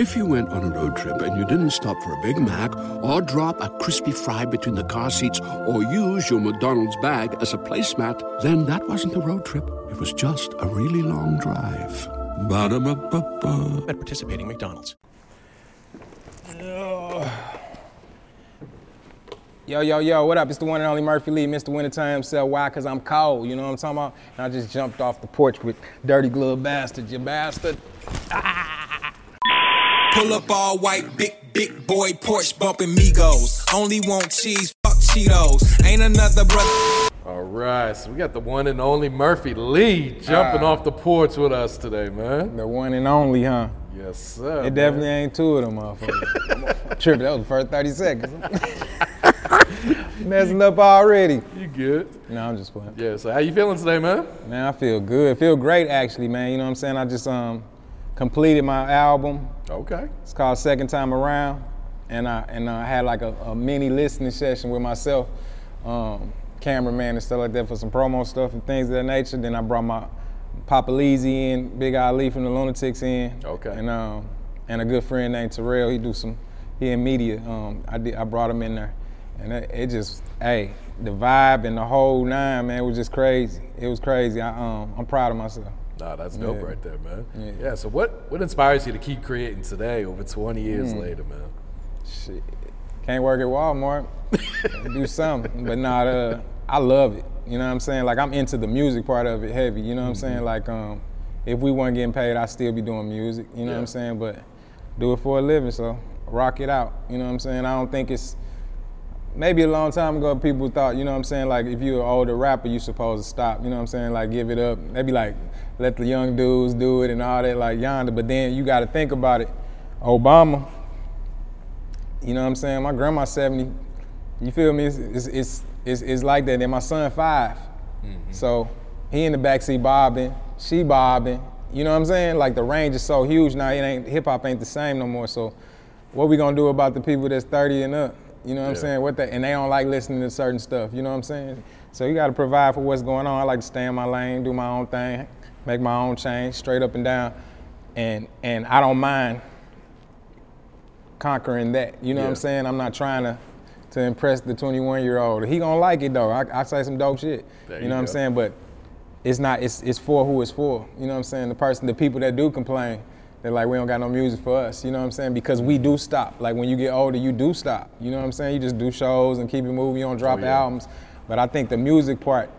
If you went on a road trip and you didn't stop for a Big Mac or drop a crispy fry between the car seats or use your McDonald's bag as a placemat, then that wasn't a road trip. It was just a really long drive. Ba-da-ba-ba-ba. At participating McDonald's. Yo, yo, yo, what up? It's the one and only Murphy Lee, Mr. Wintertime himself. Why? Because I'm cold, you know what I'm talking about? And I just jumped off the porch with Dirty Glove Bastard, you bastard. Ah! Pull up all white, big, big boy Porsche bumping Migos. Only want cheese, fuck Cheetos. Ain't another brother. All right, so we got the one and only Murphy Lee jumping Ah. off the porch with us today, man. The one and only, huh? Yes, sir. It definitely ain't two of them motherfuckers. Tripping, that was the first 30 seconds. Messing up already. You good? No, I'm just playing. Yeah, so how you feeling today, man? Man, I feel good. I feel great actually, man. You know what I'm saying? I just um completed my album. Okay. It's called Second Time Around. And I and I had like a, a mini listening session with myself, um, cameraman and stuff like that for some promo stuff and things of that nature. Then I brought my Papa Leezy in, Big Ali from the Lunatics in. Okay. And um and a good friend named Terrell. He do some he in media. Um I did I brought him in there. And it, it just hey, the vibe and the whole nine, man, was just crazy. It was crazy. I um I'm proud of myself. Nah, that's dope Yeah. right there, man. Yeah. Yeah. so what what inspires you to keep creating today over 20 years Hmm. later, man? Shit. Can't work at Walmart. do something. But not uh I love it. You know what I'm saying? Like I'm into the music part of it heavy. You know what I'm saying? Like um if we weren't getting paid, I'd still be doing music. You know what I'm saying? But do it for a living, so rock it out. You know what I'm saying? I don't think it's maybe a long time ago people thought, you know what I'm saying, like if you're an older rapper, you're supposed to stop, you know what I'm saying, like give it up. They'd be like let the young dudes do it and all that like yonder, but then you gotta think about it. Obama, you know what I'm saying? My grandma's 70. You feel me? It's, it's, it's, it's, it's like that. And my son 5 mm-hmm. So he in the backseat bobbing, she bobbing. You know what I'm saying? Like the range is so huge now. It ain't hip hop ain't the same no more. So what we gonna do about the people that's 30 and up? You know what I'm saying? What they, and they don't like listening to certain stuff. You know what I'm saying? So you got to provide for what's going on. I like to stay in my lane, do my own thing, make my own change, straight up and down, and and I don't mind conquering that. You know what I'm saying? I'm not trying to to impress the 21 year old. He gonna like it though. I, I say some dope shit. There you you know what I'm saying? But it's not. It's it's for who it's for. You know what I'm saying? The person, the people that do complain, they're like, we don't got no music for us. You know what I'm saying? Because we do stop. Like when you get older, you do stop. You know what I'm saying? You just do shows and keep it moving. You don't oh, drop Oh, yeah. albums. But I think the music part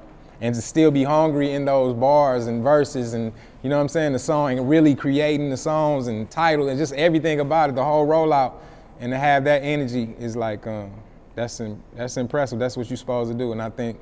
and to still be hungry in those bars and verses and you know what I'm saying, the song and really creating the songs and title and just everything about it, the whole rollout, and to have that energy is like um, that's im- that's impressive. That's what you're supposed to do. And I think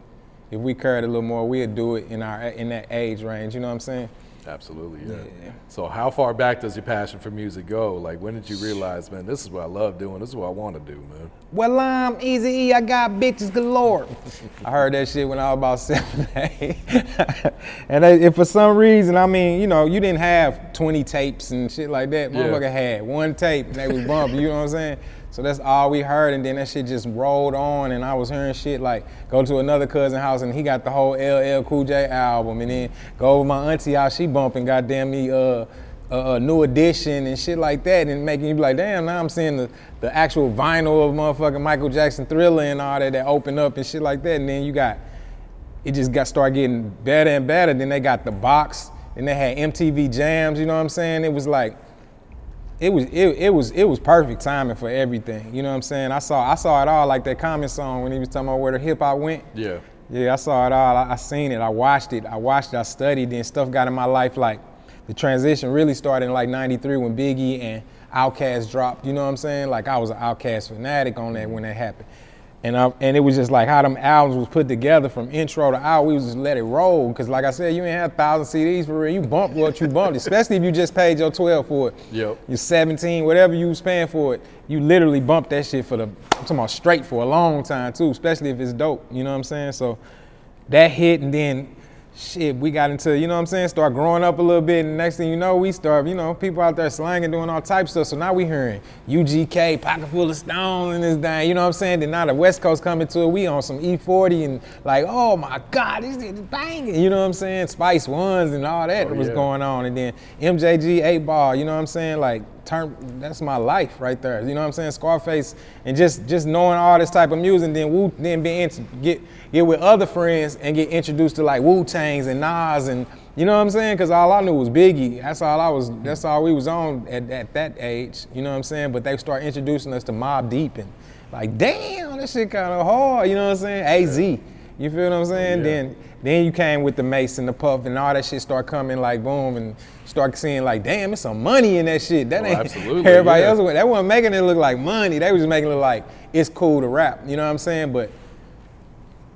if we carried a little more, we'd do it in our in that age range. You know what I'm saying? Absolutely, yeah. Yeah. So how far back does your passion for music go? Like when did you realize, man, this is what I love doing, this is what I want to do, man? Well, I'm Easy E. I got bitches galore. I heard that shit when I was about seven, eight. and if for some reason, I mean, you know, you didn't have 20 tapes and shit like that. Yeah. Motherfucker had one tape and they was bumping. you know what I'm saying? So that's all we heard, and then that shit just rolled on, and I was hearing shit like go to another cousin house and he got the whole LL Cool J album, and then go over my auntie house, she bumping goddamn me uh a, a new edition and shit like that, and making you be like, damn, now I'm seeing the, the actual vinyl of motherfucking Michael Jackson Thriller and all that that open up and shit like that, and then you got it just got started getting better and better. Then they got the box, and they had MTV jams. You know what I'm saying? It was like it was it, it was it was perfect timing for everything. You know what I'm saying? I saw I saw it all like that Common song when he was talking about where the hip hop went. Yeah. Yeah, I saw it all. I, I seen it. I watched it. I watched it. I studied. Then stuff got in my life. Like the transition really started in like '93 when Biggie and Outkast dropped. You know what I'm saying? Like I was an Outkast fanatic on that when that happened. And I, and it was just like how them albums was put together from intro to out. We was just let it roll. Cause like I said, you ain't have thousand CDs for real. You bump what you bumped, especially if you just paid your 12 for it. Yep. You're 17, whatever you was paying for it. You literally bumped that shit for the, I'm talking about straight for a long time too, especially if it's dope. You know what I'm saying? So that hit and then shit, we got into, you know what I'm saying, start growing up a little bit and next thing you know, we start, you know, people out there slanging, doing all types of stuff. So now we hearing UGK, pocket full of stone and this thing, you know what I'm saying? Then now the West Coast coming to it, we on some E40 and like, oh my God, this is banging, you know what I'm saying? Spice Ones and all that Oh, was yeah. going on. And then MJG 8 Ball, you know what I'm saying? Like turn that's my life right there. You know what I'm saying? Scarface and just just knowing all this type of music, then Wu then being get get with other friends and get introduced to like Wu Tangs and Nas and you know what I'm saying? Cause all I knew was Biggie. That's all I was. That's all we was on at, at that age. You know what I'm saying? But they start introducing us to Mobb Deep and like, damn, that shit kind of hard. You know what I'm saying? Az. You feel what I'm saying? Yeah. Then then you came with the Mase and the Puff and all that shit start coming like boom and start seeing like, damn, it's some money in that shit. That Oh, ain't absolutely, everybody yeah. else. That wasn't making it look like money. They was just making it look like it's cool to rap. You know what I'm saying? But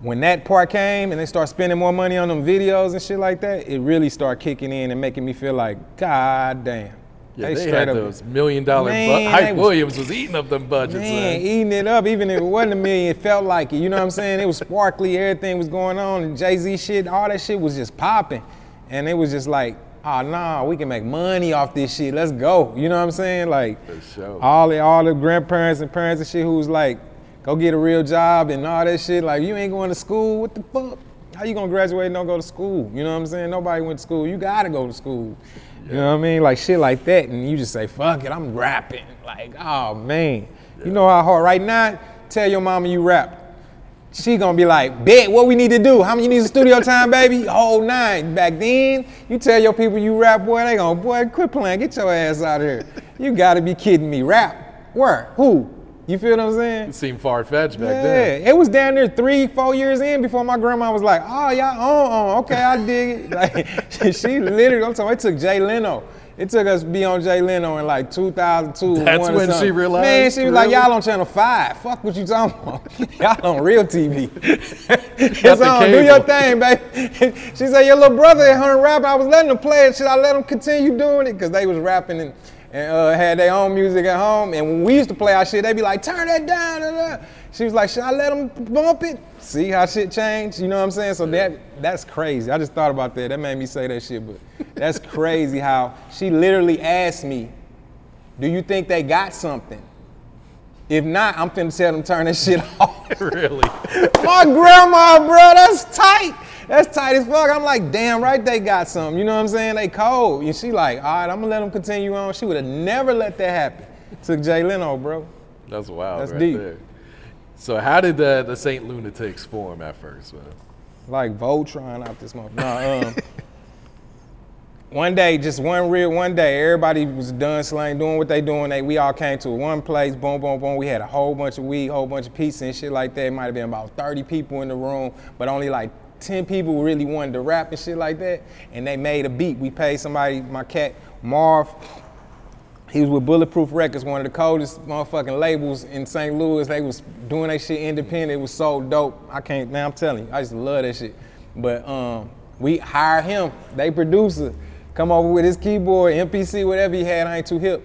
when that part came and they start spending more money on them videos and shit like that, it really started kicking in and making me feel like, God damn. Yeah, they, straight had up- those million dollar. Man, Bu- Hype was- Williams was eating up them budgets. Man, Man, eating it up, even if it wasn't a million, it felt like it. You know what I'm saying? It was sparkly, everything was going on, and Jay Z shit, all that shit was just popping. And it was just like, oh nah, we can make money off this shit. Let's go. You know what I'm saying? Like sure. all the all the grandparents and parents and shit who's like, go get a real job and all that shit. Like, you ain't going to school, what the fuck? How you gonna graduate and don't go to school? You know what I'm saying? Nobody went to school. You gotta go to school. You know what I mean? Like shit like that, and you just say, fuck it, I'm rapping. Like, oh man. You know how hard right now, tell your mama you rap. She gonna be like, bet what we need to do. How many you need studio time, baby? Whole nine. Back then, you tell your people you rap, boy, they gonna, boy, quit playing, get your ass out of here. You gotta be kidding me. Rap. Where? Who? You feel what I'm saying? it seemed far fetched back Yeah, then. Yeah, it was down there three, four years in before my grandma was like, "Oh, y'all on, on, okay, I dig it." Like she literally, I'm talking. It took Jay Leno. It took us to be on Jay Leno in like 2002. That's when she realized, Man, she was like, "Y'all on Channel Five? Fuck what you talking about? y'all on real TV. it's on. Do your thing, baby." she said, "Your little brother at her rapping. I was letting them play it. Should I let them continue doing it? Because they was rapping and." and uh, had their own music at home. And when we used to play our shit, they'd be like, turn that down. da, da." She was like, should I let them bump it? See how shit changed? You know what I'm saying? So that that's crazy. I just thought about that. That made me say that shit, but that's crazy how she literally asked me, do you think they got something? If not, I'm finna tell them turn that shit off. really. My grandma, bro, that's tight. That's tight as fuck. I'm like, damn right, they got something. You know what I'm saying? They cold. And she like, all right, I'm gonna let them continue on. She would have never let that happen. Took Jay Leno, bro. That's wild. That's right deep. There. So how did the the Saint Lunatics form at first, man? Like Voltron out this motherfucker. Nah, um, one day, just one real one day, everybody was done slaying, doing what they doing. They we all came to one place, boom, boom, boom. We had a whole bunch of weed, a whole bunch of pizza and shit like that. It might have been about 30 people in the room, but only like 10 people really wanted to rap and shit like that. And they made a beat. We paid somebody, my cat Marv. He was with Bulletproof Records, one of the coldest motherfucking labels in St. Louis. They was doing that shit independent. It was so dope. I can't, man, I'm telling you, I just love that shit. But um, we hired him, they producer, come over with his keyboard, MPC, whatever he had, I ain't too hip.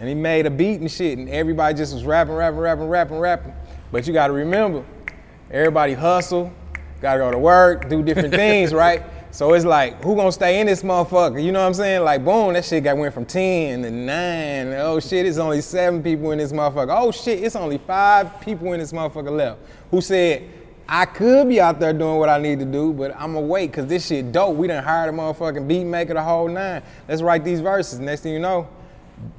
And he made a beat and shit, and everybody just was rapping, rapping, rapping, rapping, rapping. But you gotta remember, everybody hustle, gotta go to work, do different things, right? So it's like, who gonna stay in this motherfucker? You know what I'm saying? Like, boom, that shit got went from 10 to 9. Oh shit, it's only seven people in this motherfucker. Oh shit, it's only five people in this motherfucker left. Who said, I could be out there doing what I need to do, but I'm gonna wait, cause this shit dope. We done hired a motherfucking beat maker the whole nine. Let's write these verses. Next thing you know,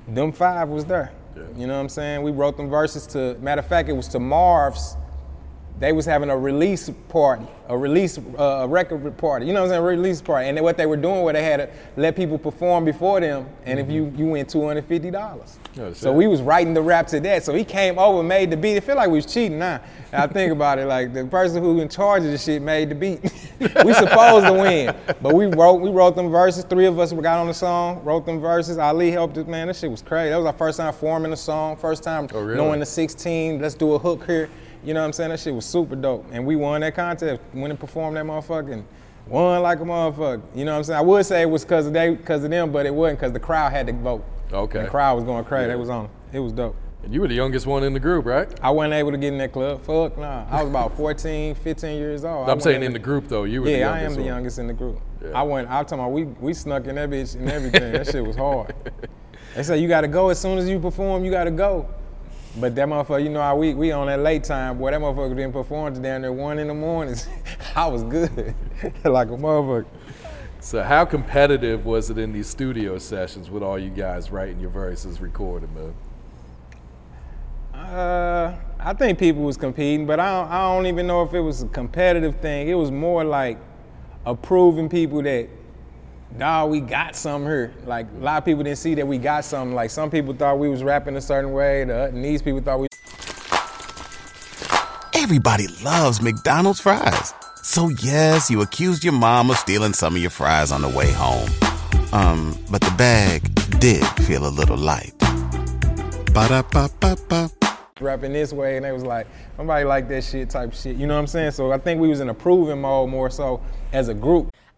them five was there. You know what I'm saying? We wrote them verses to, matter of fact, it was to Marv's they was having a release party, a release, uh, a record party. You know what I'm saying? Release party. And what they were doing, where they had to let people perform before them, and if you you win two hundred fifty dollars. Oh, so we was writing the rap to that. So he came over, made the beat. It feel like we was cheating now. I think about it, like the person who in charge of the shit made the beat. we supposed to win, but we wrote we wrote them verses. Three of us got on the song, wrote them verses. Ali helped us. Man, that shit was crazy. That was our first time forming a song, first time Oh, really? knowing the 16. Let's do a hook here. You know what I'm saying? That shit was super dope. And we won that contest. Went and performed that motherfucking won like a motherfucker. You know what I'm saying? I would say it was because of they because of them, but it wasn't because the crowd had to vote. Okay. The crowd was going crazy. It was on. It was dope. And you were the youngest one in the group, right? I wasn't able to get in that club. Fuck nah. I was about 14, 15 years old. I'm saying in the group though. You were the youngest. Yeah, I am the one. youngest in the group. Yeah. I went. I'm talking about we we snuck in that bitch and everything. that shit was hard. They say you got to go as soon as you perform. You got to go. But that motherfucker, you know how we we on that late time, boy. That motherfucker didn't perform to down there one in the mornings. I was good, like a motherfucker. So how competitive was it in these studio sessions with all you guys writing your verses, recording, man? Uh, I think people was competing, but I don't, I don't even know if it was a competitive thing. It was more like approving people that, dawg, we got something here. Like a lot of people didn't see that we got something. Like some people thought we was rapping a certain way, the, and these people thought we. Everybody loves McDonald's fries. So yes, you accused your mom of stealing some of your fries on the way home. Um, but the bag did feel a little light. Ba-da-ba-ba-ba. rapping this way, and they was like, nobody like that shit type shit. You know what I'm saying? So I think we was in a proving mode more so as a group.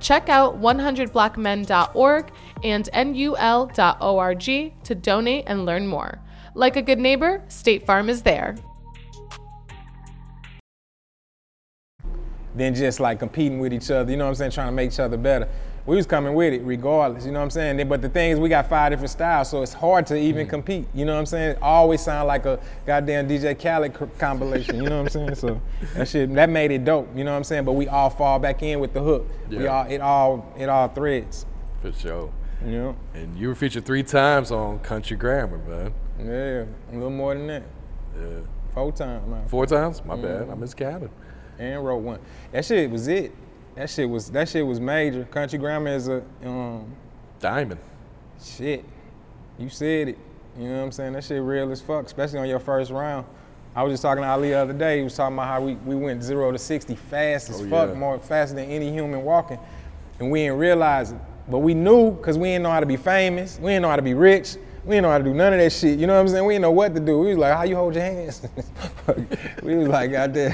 Check out 100blackmen.org and nul.org to donate and learn more. Like a good neighbor, State Farm is there. Than just like competing with each other, you know what I'm saying, trying to make each other better. We was coming with it regardless, you know what I'm saying? But the thing is, we got five different styles, so it's hard to even compete, you know what I'm saying? It always sound like a goddamn DJ Khaled c- compilation, you know what I'm saying? So that shit, that made it dope, you know what I'm saying? But we all fall back in with the hook. We all, it all, it all threads, For sure. you know? And you were featured three times on Country Grammar, man. Yeah, a little more than that. Yeah. Four times, man. Four times? My Mm-hmm. bad. I miscounted. and wrote one. That shit was it. That shit was that shit was major. Country grammar is a um Diamond. shit. You said it. You know what I'm saying? That shit real as fuck, especially on your first round. I was just talking to Ali the other day. He was talking about how we, we went zero to sixty fast as Oh, fuck, yeah. more faster than any human walking, and we didn't realize it. But we knew because we didn't know how to be famous. We didn't know how to be rich. We didn't know how to do none of that shit. You know what I'm saying? We didn't know what to do. We was like, how you hold your hands? we was like, out there,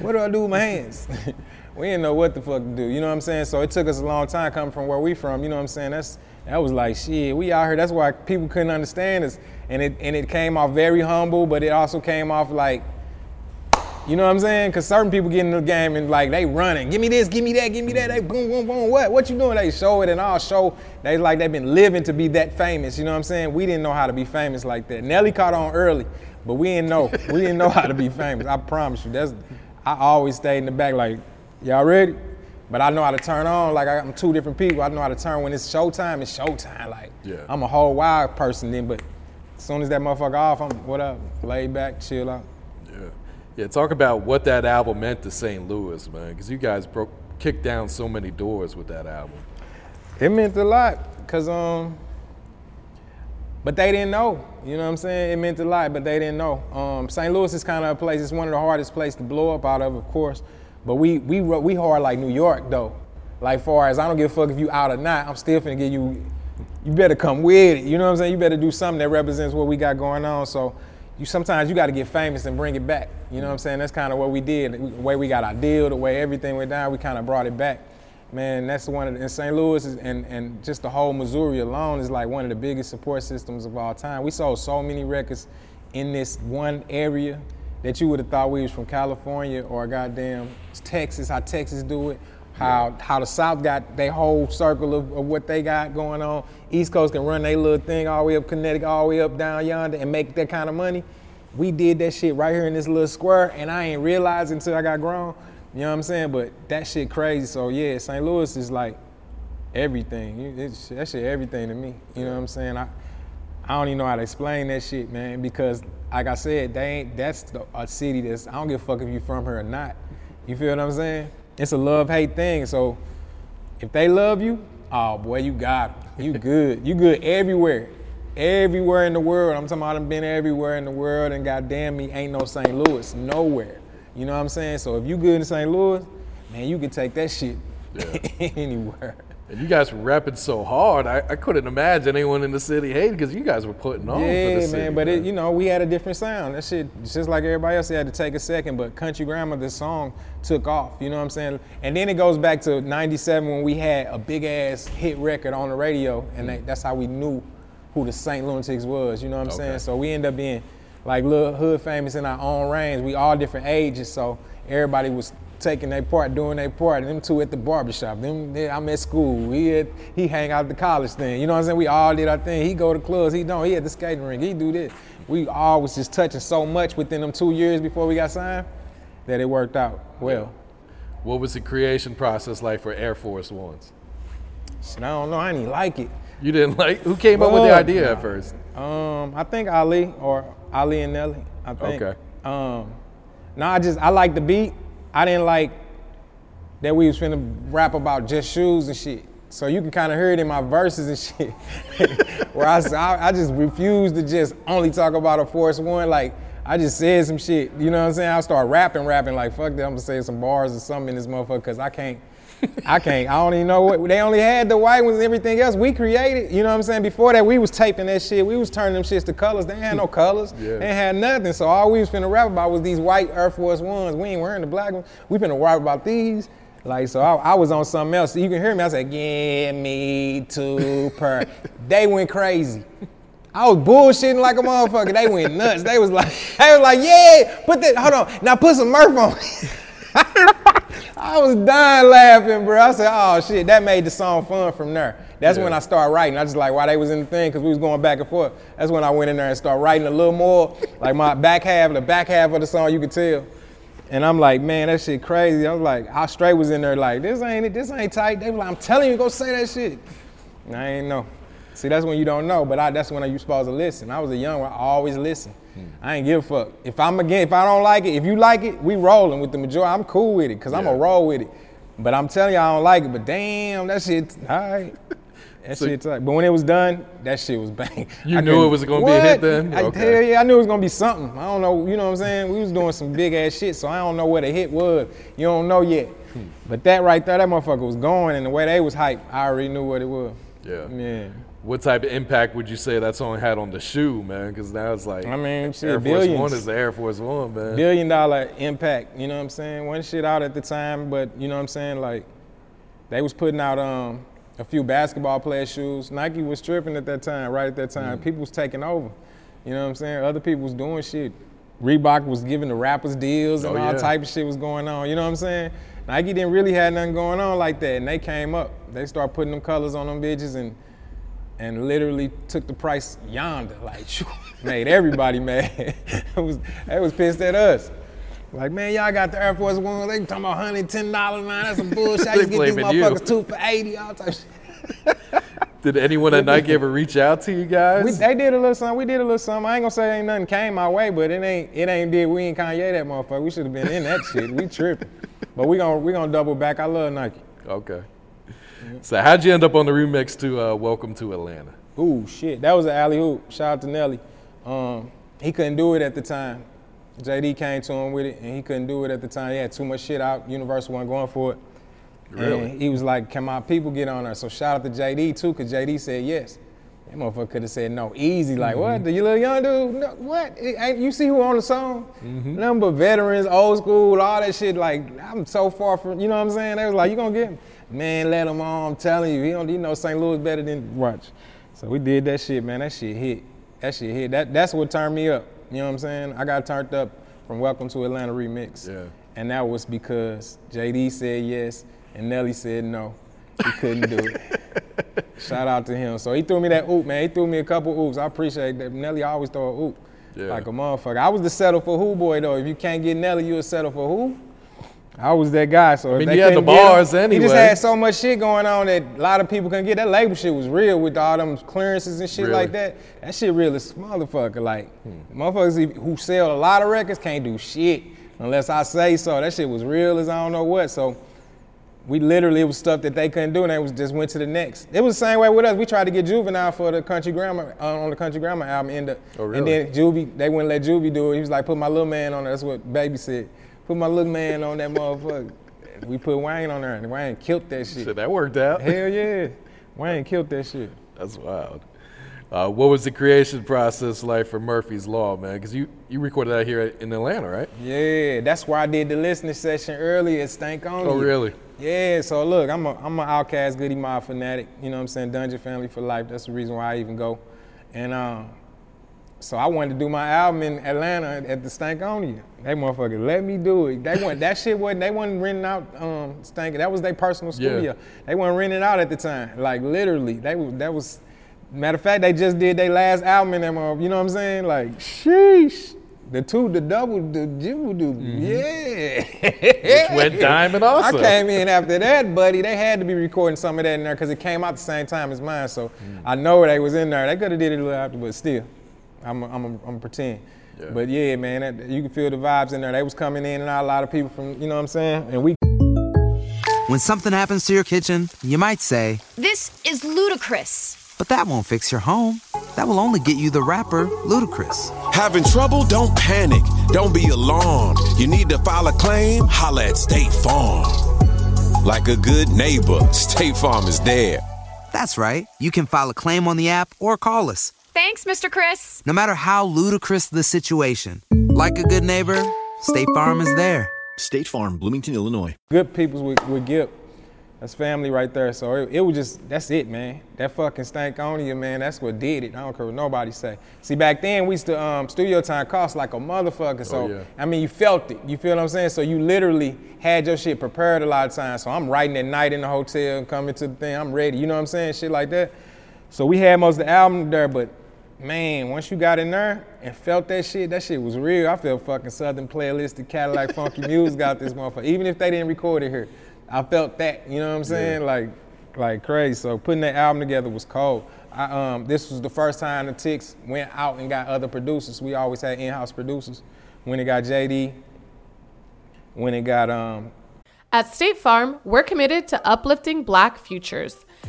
what do I do with my hands? we didn't know what the fuck to do. You know what I'm saying? So it took us a long time coming from where we from. You know what I'm saying? That's that was like shit. We out here. That's why people couldn't understand us, and it and it came off very humble, but it also came off like. You know what I'm saying? Because certain people get in the game and like they running. Give me this, give me that, give me that. They boom, boom, boom. What? What you doing? They show it and all show. They like they've been living to be that famous. You know what I'm saying? We didn't know how to be famous like that. Nelly caught on early, but we didn't know. we didn't know how to be famous. I promise you. That's. I always stayed in the back like, y'all ready? But I know how to turn on. Like I'm two different people. I know how to turn when it's showtime. It's showtime. Like Yeah. I'm a whole wild person then. But as soon as that motherfucker off, I'm what up? Laid back, chill out. Yeah. Yeah, talk about what that album meant to St. Louis, man, because you guys broke, kicked down so many doors with that album. It meant a lot, cause um, but they didn't know. You know what I'm saying? It meant a lot, but they didn't know. Um, St. Louis is kind of a place. It's one of the hardest places to blow up out of, of course. But we we we hard like New York though. Like far as I don't give a fuck if you out or not. I'm still finna give you. You better come with it. You know what I'm saying? You better do something that represents what we got going on. So. You sometimes you got to get famous and bring it back. You know what I'm saying? That's kind of what we did. The way we got our deal, the way everything went down, we kind of brought it back. Man, that's one of the, in St. Louis is, and, and just the whole Missouri alone is like one of the biggest support systems of all time. We sold so many records in this one area that you would have thought we was from California or goddamn Texas, how Texas do it, how how the South got their whole circle of, of what they got going on. East Coast can run their little thing all the way up Connecticut, all the way up down yonder and make that kind of money. We did that shit right here in this little square and I ain't realized until I got grown. You know what I'm saying? But that shit crazy. So yeah, St. Louis is like everything. It's, that shit everything to me. You know what I'm saying? I I don't even know how to explain that shit, man, because like I said, they ain't that's the, a city that's I don't give a fuck if you from here or not. You feel what I'm saying? It's a love-hate thing. So if they love you, oh boy, you got 'em. You good. You good everywhere. Everywhere in the world. I'm talking about I've been everywhere in the world and goddamn me ain't no St. Louis. Nowhere. You know what I'm saying? So if you good in St. Louis, man, you can take that shit anywhere. And you guys were rapping so hard, I, I couldn't imagine anyone in the city hating because you guys were putting on for Yeah, city. man, but it, you know, we had a different sound. That shit, just like everybody else, it had to take a second. But Country Grammar, this song took off. You know what I'm saying? And then it goes back to '97 when we had a big ass hit record on the radio, and that's how we knew who the Saint Lunatics was. You know what I'm Okay. saying? So we end up being like little hood famous in our own range. We all different ages, so everybody was taking their part, doing their part. Them two at the barbershop. Them, they- I'm at school. He at, he hang out at the college thing. You know what I'm saying? We all did our thing. He go to clubs. He don't. He at the skating rink. He do this. We all was just touching so much within them two years before we got signed that it worked out well. What was the creation process like for Air Force Ones? Shit, I don't know. I didn't like it. You didn't like? Who came up with the idea no. at first? Um, I think Ali or Ali and Nelly. I think. Okay. Um, no, I just I like the beat. I didn't like that we was finna rap about just shoes and shit. So you can kind of hear it in my verses and shit, where I just refused to just only talk about a Force One. Like I just said some shit. You know what I'm saying? I start rapping, rapping like fuck that. I'm gonna say some bars or something in this motherfucker because I can't. I can't. I don't even know what they only had the white ones and everything else we created. You know what I'm saying? Before that, we was taping that shit. We was turning them shits to colors. They had no colors. Yeah. They had nothing. So all we was finna rap about was these white Air Force Ones. We ain't wearing the black ones. We finna rap about these. Like so, I, I was on something else. You can hear me. I said, "Give me two per." they went crazy. I was bullshitting like a motherfucker. They went nuts. They was like, they was like, "Yeah, put that. Hold on. Now put some Murph on." I was dying laughing, bro. I said, "Oh shit!" That made the song fun from there. That's when I started writing. I just like why they was in the thing because we was going back and forth. That's when I went in there and started writing a little more. Like my back half, the back half of the song, you could tell. And I'm like, man, that shit crazy. I was like, I straight was in there like, this ain't it. This ain't tight. They was like, I'm telling you, go say that shit. And I ain't know. See, that's when you don't know, but I, that's when you supposed to listen. I was a young one. I always listen. I ain't give a fuck. If I'm again, if I don't like it, if you like it, we rolling with the majority. I'm cool with it because I'm Yeah. a roll with it. But I'm telling you, I don't like it. But damn, that shit, all right. That So- shit tight. But when it was done, that shit was bang. You I knew it was gonna be a hit then? I, Okay. Hell yeah, I knew it was gonna be something. I don't know, you know what I'm saying? We was doing some big ass shit, so I don't know what the hit was. You don't know yet. Hmm. But that right there, that motherfucker was going, and the way they was hyped, I already knew what it was. Yeah. Yeah. What type of impact would you say that song had on the shoe, man? Because now it's like I mean, shit, Air Force billions. One is the Air Force One, man. Billion dollar impact, you know what I'm saying? One shit out at the time, but you know what I'm saying? Like, they was putting out um, a few basketball player shoes. Nike was tripping at that time, right at that time. Mm. People was taking over. You know what I'm saying? Other people was doing shit. Reebok was giving the rappers deals and Oh, all yeah. type of shit was going on. You know what I'm saying? Nike didn't really have nothing going on like that, and they came up. They start putting them colors on them bitches and and literally took the price yonder, like made everybody mad. it was they was pissed at us. Like, man, y'all got the Air Force One. They talking about hundred ten dollars, man. That's some bullshit. I used to get these blaming you. motherfuckers two for eighty, all type shit. Did anyone at Nike ever reach out to you guys? We, they did a little something. We did a little something. I ain't gonna say ain't nothing came my way, but it ain't it ain't did. We ain't Kanye that motherfucker. We should have been in that shit. We tripping. But we gonna we gonna double back. I love Nike. okay. So how'd you end up on the remix to uh, "Welcome to Atlanta"? Ooh, shit. That was an alley hoop. Shout out to Nelly. Um, he couldn't do it at the time. JD came to him with it, and he couldn't do it at the time. He had too much shit out. Universal wasn't going for it. Really? And he was like, "Can my people get on there?" So shout out to JD too, cause JD said yes. That motherfucker could have said no easy. Like what? Do You little young dude? No, what? It ain't- you see who on the song? Nothing but veterans, old school, all that shit. Like I'm so far from. You know what I'm saying? They was like, "You gonna get him?" Man, let him on. I'm telling you, he don't. He know St. Louis better than watch. So we did that shit, man. That shit hit. That shit hit. That that's what turned me up. You know what I'm saying? I got turned up from Welcome to Atlanta remix. Yeah. And that was because JD said yes and Nelly said no. He couldn't do it. Shout out to him. So he threw me that oop, man. He threw me a couple oops. I appreciate that. Nelly always throw a oop. Yeah. Like a motherfucker. I was the settle for who boy though. If you can't get Nelly, you a settle for who? I was that guy. So if mean, they you had the get him- bars He just had so much shit going on that a lot of people couldn't get. That label shit was real with all them clearances and shit Really? like that. That shit real as motherfucker. Like motherfuckers who sell a lot of records can't do shit unless I say so. That shit was real as I don't know what. So we literally it was stuff that they couldn't do and they was just went to the next. It was the same way with us. We tried to get Juvenile for the Country Grammar uh, on the Country Grammar album. End up, Oh, really? And then Juvie, they wouldn't let Juvie do it. He was like, put my little man on there. That's what Baby said. Put my little man on that motherfucker. We put Wayne on there and Wayne killed that shit. Shit, that worked out. Hell yeah. Wayne killed that shit. That's wild. Uh, what was the creation process like for Murphy's Law, man? Because you, you recorded that here in Atlanta, right? Yeah, that's where I did the listening session earlier at Stank On. Oh, really? Yeah, so look, I'm a I'm an Outkast Goodie Mob fanatic. You know what I'm saying? Dungeon family for life. That's the reason why I even go And um, so I wanted to do my album in Atlanta at the Stankonia. They motherfucker let me do it. They went that shit wasn't they wasn't renting out um Stank. That was their personal Yeah. studio. They weren't renting out at the time. Like literally, they was that was matter of fact they just did their last album in them. You know what I'm saying? Like sheesh. The two, the double, the jibble do, yeah. Which went diamond also. I came in after that, buddy. They had to be recording some of that in there because it came out the same time as mine. So Mm. I know they was in there. They could have did it a little after, but still, I'm I'm I'm, I'm pretend. Yeah. But yeah, man, that, you can feel the vibes in there. They was coming in and out. A lot of people from, you know what I'm saying, and we. When something happens to your kitchen, you might say, This is ludicrous. but that won't fix your home. That will only get you the rapper, Ludacris. Having trouble? Don't panic. Don't be alarmed. You need to file a claim? Holla at State Farm. Like a good neighbor, State Farm is there. That's right. You can file a claim on the app or call us. Thanks, Mr. Chris. No matter how ludicrous the situation, like a good neighbor, State Farm is there. State Farm, Bloomington, Illinois. good peoples with, with Gipp. That's family right there. So it, it was just, that's it, man. That fucking Stankonia, man. That's what did it. I don't care what nobody say. See, back then we used to, um, studio time cost like a motherfucker. So, yeah. I mean, you felt it. You feel what I'm saying? So you literally had your shit prepared a lot of times. So I'm writing at night in the hotel, coming to the thing. I'm ready. You know what I'm saying? Shit like that. So we had most of the album there, but man, once you got in there and felt that shit, that shit was real. I felt fucking Southern playlistic Cadillac Funky Music got this motherfucker. Even if they didn't record it here, I felt that. You know what I'm saying? Like, like crazy. So putting that album together was cold. I, um, this was the first time the Ticks went out and got other producers. We always had in-house producers. When it got JD, when it got um, At State Farm, we're committed to uplifting Black futures.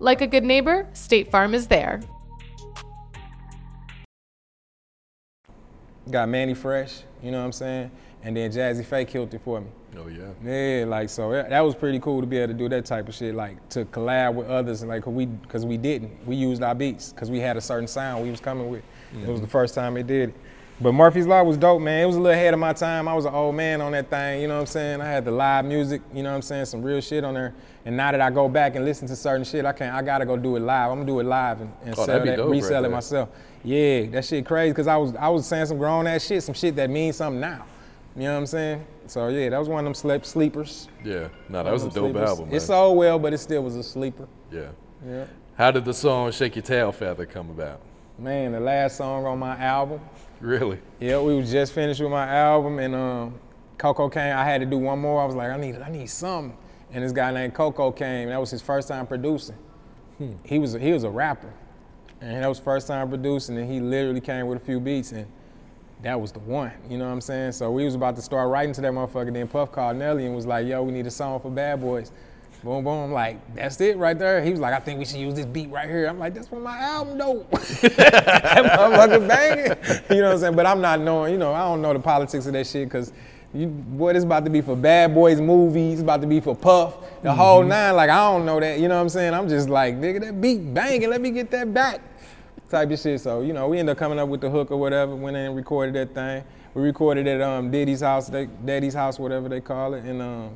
Like a good neighbor, State Farm is there. got Mannie Fresh, you know what I'm saying? And then Jazze Pha killed it for me. Oh yeah. Yeah, like so that, that was pretty cool to be able to do that type of shit, like to collab with others, and like 'cause we because we didn't, we used our beats because we had a certain sound we was coming with. It was mm-hmm. the first time it did it. But Murphy's Law was dope, man. It was a little ahead of my time. I was an old man on that thing, you know what I'm saying? I had the live music, you know what I'm saying, some real shit on there. And now that I go back and listen to certain shit, I can't. I gotta go do it live. I'm gonna do it live and, and Oh, sell that'd be right resell it myself. Yeah, that shit crazy because I was I was saying some grown ass shit, some shit that means something now. You know what I'm saying? So yeah, that was one of them sleep sleepers. Yeah. No, that was a One of them dope sleepers. album, man. It sold well, but it still was a sleeper. yeah. Yeah. How did the song "Shake Your Tail Feather" come about? Man, the last song on my album. Really? Yeah, we was just finished with my album and um, Koko came. I had to do one more. I was like, I need, I need something. And this guy named Koko came. That was his first time producing. He was, he was a rapper, and that was first time producing. And he literally came with a few beats, and that was the one. You know what I'm saying? So we was about to start writing to that motherfucker. Then Puff called Nelly and was like, Yo, we need a song for Bad Boys. Boom, boom. I'm like, that's it right there. He was like, I think we should use this beat right here. I'm like, that's from my album, though. I'm fucking banging. You know what I'm saying? But I'm not knowing, you know, I don't know the politics of that shit because you, boy, this about to be for Bad Boys movies. About to be for Puff. The whole nine, like, I don't know that. You know what I'm saying? I'm just like, nigga, that beat banging. Let me get that back. Type of shit. So, you know, we ended up coming up with the hook or whatever, went in and recorded that thing. We recorded at um, Diddy's house, they, Daddy's house, whatever they call it. And um,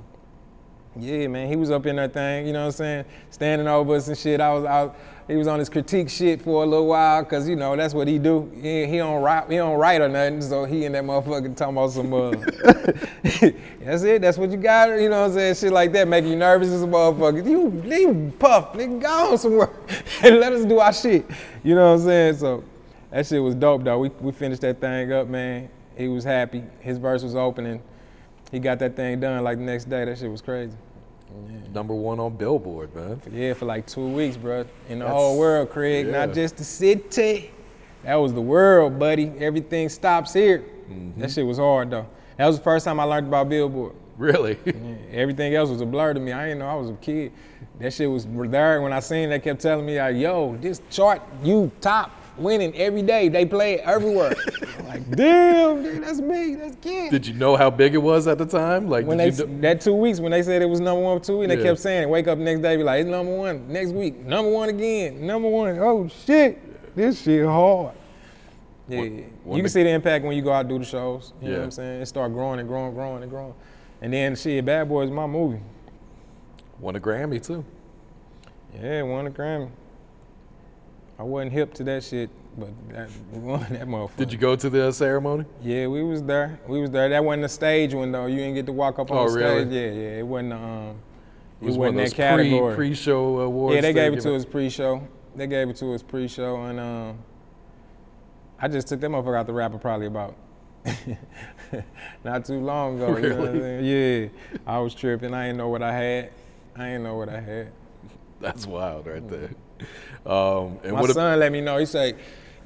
yeah, man, he was up in that thing, you know what I'm saying? Standing over us and shit. I was out. He was on his critique shit for a little while, cause you know that's what he do. He, he don't write, he don't write or nothing. So he and that motherfucker talking about some. Uh, that's it. That's what you got. You know what I'm saying? Shit like that make you nervous as a motherfucker. You leave puff, nigga, go on somewhere and let us do our shit. You know what I'm saying? So that shit was dope though. We we finished that thing up, man. He was happy. His verse was opening. He got that thing done like the next day. That shit was crazy. Number one on Billboard, man. Yeah, for like two weeks, bro. In the That's- whole world, Craig, yeah. not just the city. That was the world, buddy. Everything stops here. Mm-hmm. That shit was hard though. That was the first time I learned about Billboard. Really? Yeah, everything else was a blur to me. I didn't know I was a kid. That shit was there when I seen. They kept telling me, like, "Yo, this chart, you top." Winning every day. They play it everywhere. Like, damn, dude, that's me. That's Ken. Did you know how big it was at the time? Like, when did they you kn- that two weeks when they said it was number one for two weeks, they kept saying it. Wake up next day, be like, it's number one. Next week, number one again. Number one. Oh shit, this shit hard. Yeah, What- you can the- see the impact when you go out and do the shows. You know Yeah. what I'm saying? It start growing and growing, growing and growing. And then shit, Bad Boys, my movie. won a Grammy too. Yeah, won a Grammy. I wasn't hip to that shit, but that that motherfucker. Did you go to the ceremony? Yeah, we was there. We was there. That wasn't the stage one though. You didn't get to walk up on Oh, the really? stage. Yeah, yeah. It wasn't. Um, It was it one wasn't that those pre- category. pre-show awards Yeah, they gave it to us pre-show. They gave it to us pre-show, and um, I just took that motherfucker out the rapper probably about not too long ago. You know what I'm Really? saying? Yeah, I was tripping. I didn't know what I had. I didn't know what I had. That's wild, right there. Um, and My son let me know. He say,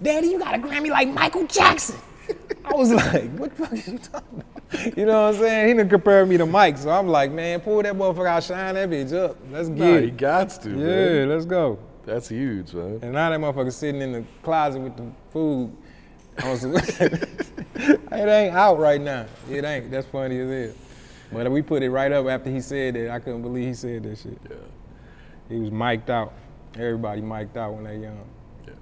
"Daddy, you got a Grammy like Michael Jackson." I was like, "What the fuck are you talking about?" You know what I'm saying? He done compared me to Mike, so I'm like, "Man, pull that motherfucker out, shine that bitch up. Let's get Nah, it." he gots to. Yeah, man. let's go. That's huge, man. And now that motherfucker sitting in the closet with the food. some- it ain't out right now. It ain't. That's funny as hell. But we put it right up after he said that. I couldn't believe he said that shit. Yeah. He was mic'd out. Everybody mic'd out when they young. Yeah.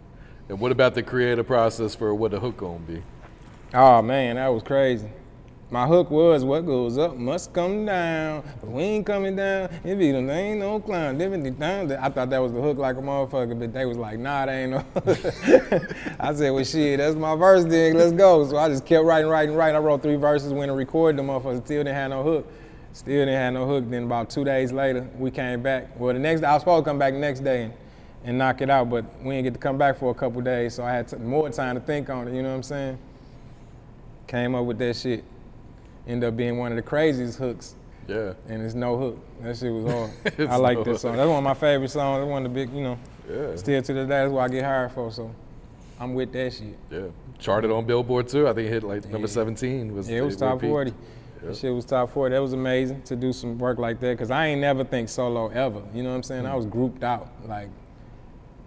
And what about the creative process for what the hook gonna be? Oh man, that was crazy. My hook was what goes up must come down. But we ain't coming down. It be the ain't no clown. I thought that was the hook like a motherfucker, but they was like, nah, that ain't no. I said, well, shit, that's my verse, then let's go. So I just kept writing, writing, writing. I wrote three verses, went and recorded them motherfuckers. Still didn't have no hook. Still didn't have no hook. Then about two days later, we came back. Well, the next day I was supposed to come back the next day and, knock it out, but we didn't get to come back for a couple days, so I had t- more time to think on it. You know what I'm saying? Came up with that shit. Ended up being one of the craziest hooks. Yeah. And it's no hook. That shit was hard. I like no that song. That's one of my favorite songs. That's one of the big, you know. Yeah. Still to this day, that's what I get hired for. So I'm with that shit. Yeah. Charted on Billboard too. I think it hit like number 17. Was Yeah, it was top 40. Yeah. That shit was top 40. That was amazing to do some work like that because I ain't never think solo ever. You know what I'm saying? I mm. was grouped out. Like,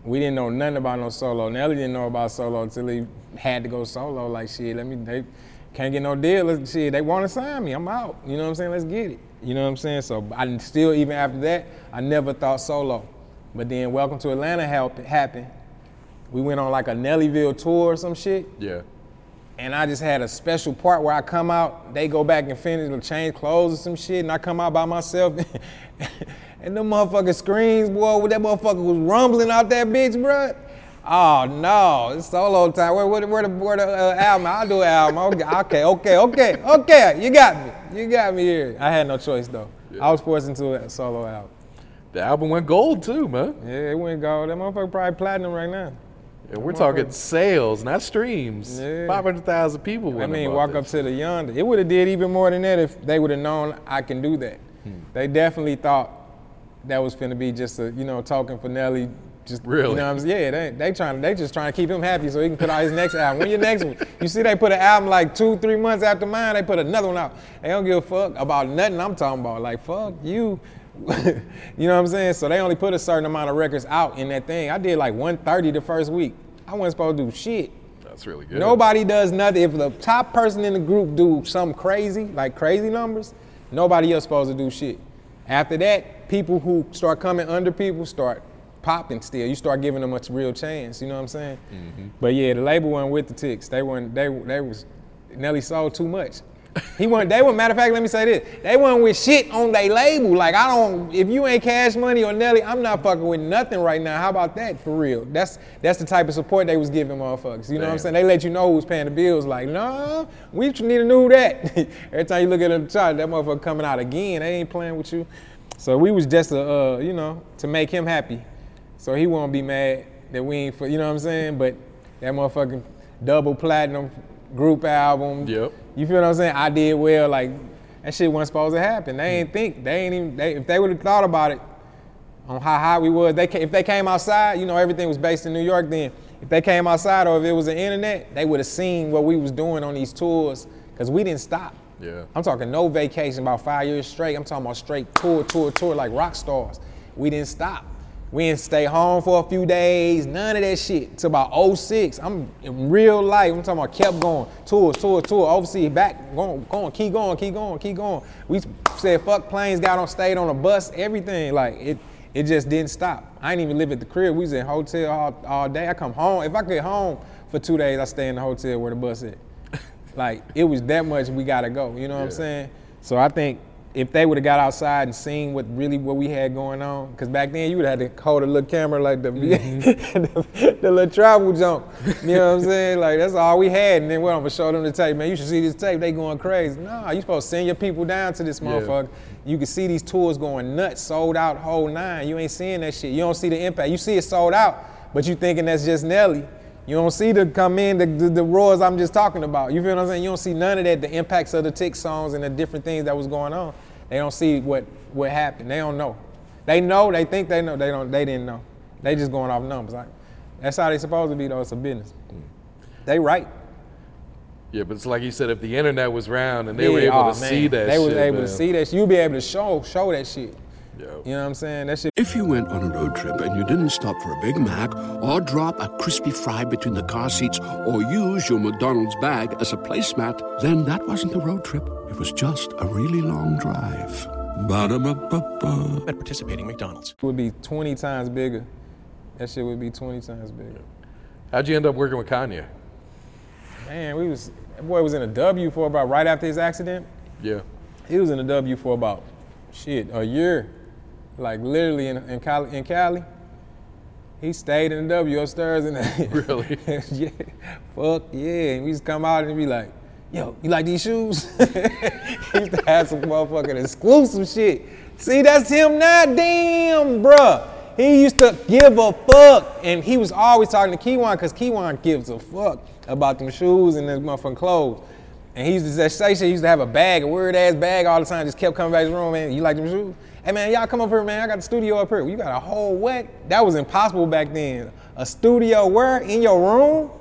we didn't know nothing about no solo. Nelly didn't know about solo until he had to go solo. Like, shit, let me, they can't get no deal. Let's, shit, they want to sign me. I'm out. You know what I'm saying? Let's get it. You know what I'm saying? So I still, even after that, I never thought solo. But then Welcome to Atlanta happened. We went on like a Nellyville tour or some shit Yeah. and I just had a special part where I come out, they go back and finish change clothes or some shit, and I come out by myself. and the motherfucking screens, boy, that motherfucker was rumbling out that bitch, bruh. Oh no, it's solo time. Where, where, where the, where the uh, album? I'll do an album. Okay, okay, okay, okay. You got me. You got me here. I had no choice though. I was forced into a solo album. The album went gold too, man. Yeah, it went gold. That motherfucker probably platinum right now. And we're talking sales, not streams. Yeah. 500,000 people I mean, walk that up to the yonder. It would have did even more than that if they would have known I can do that. Hmm. They definitely thought that was finna be just a, you know, talking for Nelly. Just Really? you know what I'm saying? Yeah, they they trying they just trying to keep him happy so he can put out his next album. When your next one? You see they put an album like two, three months after mine, they put another one out. They don't give a fuck about nothing I'm talking about. Like fuck you. you know what I'm saying? So they only put a certain amount of records out in that thing. I did like 130 the first week. I wasn't supposed to do shit. That's really good. Nobody does nothing. If the top person in the group do something crazy, like crazy numbers, nobody else supposed to do shit. After that, people who start coming under people start popping still. You start giving them a real chance. You know what I'm saying? Mm-hmm. But yeah, the label wasn't with the ticks. They weren't. They they was Nelly sold too much. He wasn't. They were. Matter of fact, let me say this. They weren't with shit on their label. Like I don't. If you ain't Cash Money or Nelly, I'm not fucking with nothing right now. How about that for real? That's that's the type of support they was giving motherfuckers. You know what I'm saying? They let you know who's paying the bills. Like no, we need to know that. Every time you look at the chart, that motherfucker coming out again. They ain't playing with you. So we was just a, uh, you know, to make him happy. So he won't be mad that we ain't, for, you know what I'm saying? But that motherfucking double platinum group album. Yep. You feel what I'm saying? I did well. Like that shit wasn't supposed to happen. They ain't think. They ain't even. They, if they would have thought about it, on how high we was, they if they came outside, you know, everything was based in New York. Then, if they came outside or if it was the internet, they would have seen what we was doing on these tours because we didn't stop. Yeah. I'm talking no vacation, about five years straight. I'm talking about straight tour, tour, tour, like rock stars. We didn't stop. We didn't stay home for a few days. None of that shit. It's about 06. I'm in real life. I'm talking about kept going. Tour, tour, tour. Overseas, back, going, going, keep going, keep going, keep going. We said fuck planes, got on, stayed on a bus, everything. Like it, it just didn't stop. I didn't even live at the crib. We was in hotel all, all day. I come home. If I get home for two days, I stay in the hotel where the bus is. Like it was that much we gotta go. You know what I'm saying? So I think if they would have got outside and seen what really what we had going on, because back then you would have had to hold a little camera like the, the, mm-hmm. the little travel jump. You know what I'm saying? Like that's all we had, and then we're gonna show them the tape. Man, you should see this tape. They going crazy. Nah, you supposed to send your people down to this motherfucker. You can see these tours going nuts, sold out, whole nine. You ain't seeing that shit. You don't see the impact. You see it sold out, but you thinking that's just Nelly. You don't see the come in the, the, the roars I'm just talking about. You feel what I'm saying? You don't see none of that, the impacts of the tick songs and the different things that was going on. They don't see what what happened. They don't know. They know. They think they know. They don't. They didn't know. They just going off numbers. Like, that's how they supposed to be though. It's a business. They right. Yeah, but it's like you said, if the internet was round and they were Yeah, able oh, to man. see that They shit, was able man. to see that. shit. You be able to show show that shit. You know what I'm saying? That shit. If you went on a road trip and you didn't stop for a Big Mac or drop a crispy fry between the car seats or use your McDonald's bag as a placemat, then that wasn't a road trip. It was just a really long drive. Ba-da-ba-ba-ba. At participating McDonald's. It would be 20 times bigger. That shit would be 20 times bigger. How'd you end up working with Kanye? Man, we was that boy was in a W for about right after his accident. Yeah. He was in a W for about shit a year, like literally in in Cali. In Cali. He stayed in the W upstairs and Really? yeah, fuck yeah. And we used to come out and be like, yo, you like these shoes? he used to have some motherfucking exclusive shit. See, that's him now, damn, bruh. He used to give a fuck, and he was always talking to Kyjuan because Kyjuan gives a fuck about them shoes and them motherfucking clothes. And he used to say, say shit, he used to have a bag, a weird ass bag all the time, just kept coming back to the room, man. You like them shoes? Hey man, y'all come up here, man. I got the studio up here. You got a whole what? That was impossible back then. A studio where? In your room?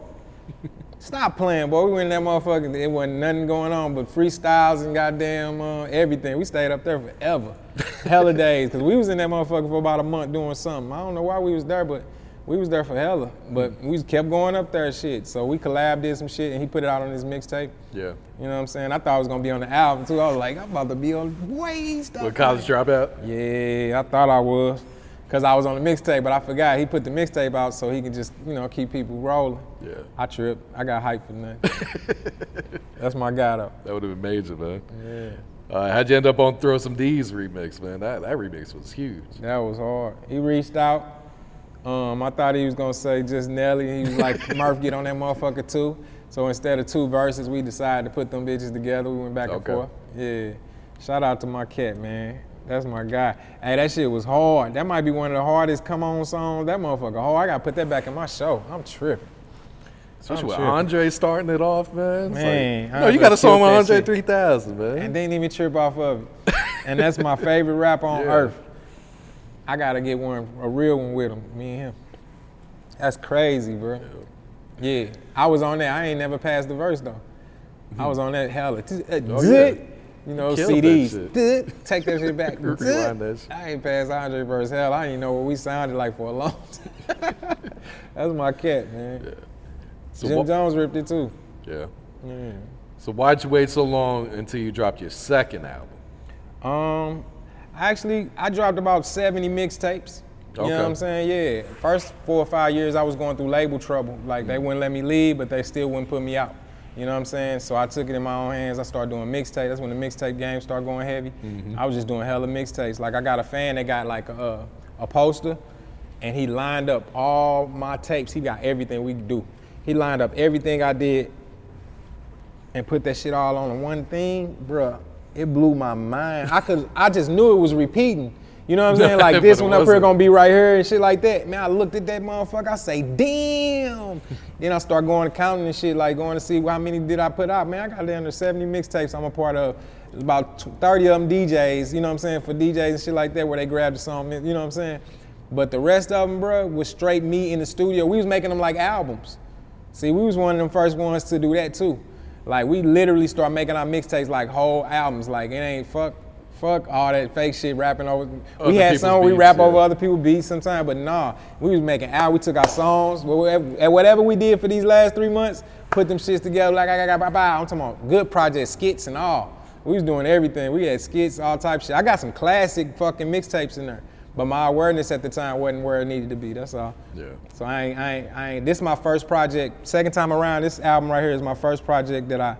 Stop playing, boy. We went in that motherfucker. It wasn't nothing going on but freestyles and goddamn uh, everything. We stayed up there forever. hella days. Because we was in that motherfucker for about a month doing something. I don't know why we was there, but we was there for hella. But we just kept going up there and shit. So we collab did some shit and he put it out on his mixtape. Yeah. You know what I'm saying? I thought I was gonna be on the album too. I was like, I'm about to be on way stuff. With college dropout? Yeah, I thought I was. Cause I was on the mixtape, but I forgot he put the mixtape out so he can just, you know, keep people rolling. Yeah. I tripped. I got hyped for nothing. That's my guy though. That would have been major, man. Yeah. Uh, how'd you end up on Throw Some D's remix, man? That, that remix was huge. That was hard. He reached out. Um, I thought he was gonna say just Nelly. He was like, Murph, get on that motherfucker too. So instead of two verses, we decided to put them bitches together. We went back Okay. and forth. Yeah. Shout out to my cat, man. That's my guy. Hey, that shit was hard. That might be one of the hardest come on songs. That motherfucker hard. I gotta put that back in my show. I'm tripping. Especially I'm with tripping. Andre starting it off, man. Man, like, no, you got a song with Andre shit. 3000, man. and didn't even trip off of it. and that's my favorite rapper on Yeah. earth. I gotta get one, a real one with him, me and him. That's crazy, bro. Yeah, I was on that. I ain't never passed the verse though. I was on that hella. Uh, Oh, yeah. You know, Killed CDs. Zit. Take that shit back. That shit. I ain't passed Andre verse. Hell, I didn't know what we sounded like for a long time. That's my cat, man. So Jim what- Jones ripped it too. Yeah. Yeah. So why'd you wait so long until you dropped your second album? Um, actually, I dropped about 70 mixtapes. You know what I'm saying? Yeah. First four or five years, I was going through label trouble. Like they mm. wouldn't let me leave, but they still wouldn't put me out. You know what I'm saying? So I took it in my own hands. I started doing mixtape. That's when the mixtape game started going heavy. Mm-hmm. I was just doing hella mixtapes. Like I got a fan that got like a, a poster, and he lined up all my tapes. He got everything we could do. He lined up everything I did and put that shit all on one thing, bruh, it blew my mind. I could, I just knew it was repeating. You know what I'm saying? Like this one up here gonna be right here and shit like that. Man, I looked at that motherfucker. I say, damn. then I start going to counting and shit, like going to see how many did I put out. Man, I got down to 70 mixtapes. I'm a part of. About 30 of them DJs. You know what I'm saying? For DJs and shit like that, where they grabbed the song. You know what I'm saying? But the rest of them, bro, was straight me in the studio. We was making them like albums. See, we was one of them first ones to do that too. Like we literally start making our mixtapes like whole albums. Like it ain't fuck Fuck all that fake shit rapping over. Other we had some we rap yeah. over other people's beats sometimes, but nah, we was making out. We took our songs, whatever, whatever we did for these last three months, put them shits together like I got bye bye. I'm talking about good project skits and all. We was doing everything. We had skits, all type shit. I got some classic fucking mixtapes in there, but my awareness at the time wasn't where it needed to be. That's all. Yeah. So I ain't, I ain't, I ain't. This is my first project. Second time around, this album right here is my first project that I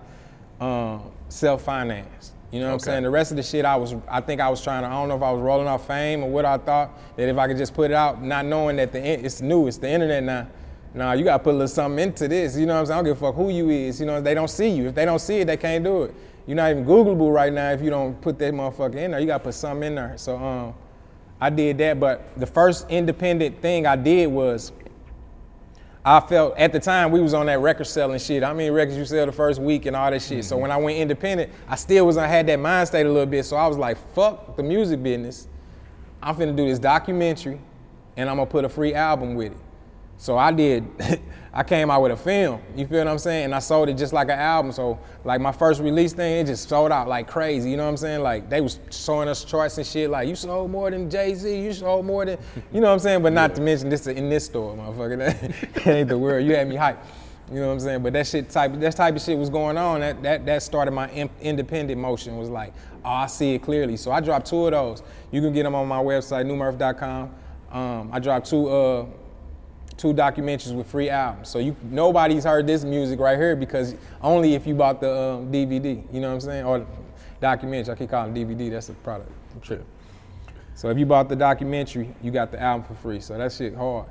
um, self-financed. You know what I'm saying? The rest of the shit, I was, I think I was trying to. I don't know if I was rolling off fame or what I thought that if I could just put it out, not knowing that the it's new, it's the internet now. Nah, you gotta put a little something into this. You know what I'm saying? I don't give a fuck who you is. You know, they don't see you. If they don't see it, they can't do it. You're not even Googleable right now if you don't put that motherfucker in there. You gotta put something in there. So um, I did that. But the first independent thing I did was I felt at the time we was on that record selling shit. I mean records you sell the first week and all that shit. So mm-hmm. when I went independent, I still was I had that mind state a little bit. So I was like, fuck the music business. I'm finna do this documentary and I'm gonna put a free album with it. So I did, I came out with a film, you feel what I'm saying? And I sold it just like an album. So like my first release thing, it just sold out like crazy, you know what I'm saying? Like they was showing us charts and shit like, you sold more than Jay-Z, you sold more than, you know what I'm saying? But not to mention this in this store, motherfucker. That ain't the world, you had me hyped. You know what I'm saying? But that shit type, that type of shit was going on. That that that started my in- independent motion. Was like, oh, I see it clearly. So I dropped two of those. You can get them on my website, newmurph.com. Um, I dropped two uh, two documentaries with free albums. So you nobody's heard this music right here because only if you bought the um, DVD. You know what I'm saying? Or documentary. I keep calling DVD. That's a product. I'm tripping. So if you bought the documentary, you got the album for free. So that shit hard.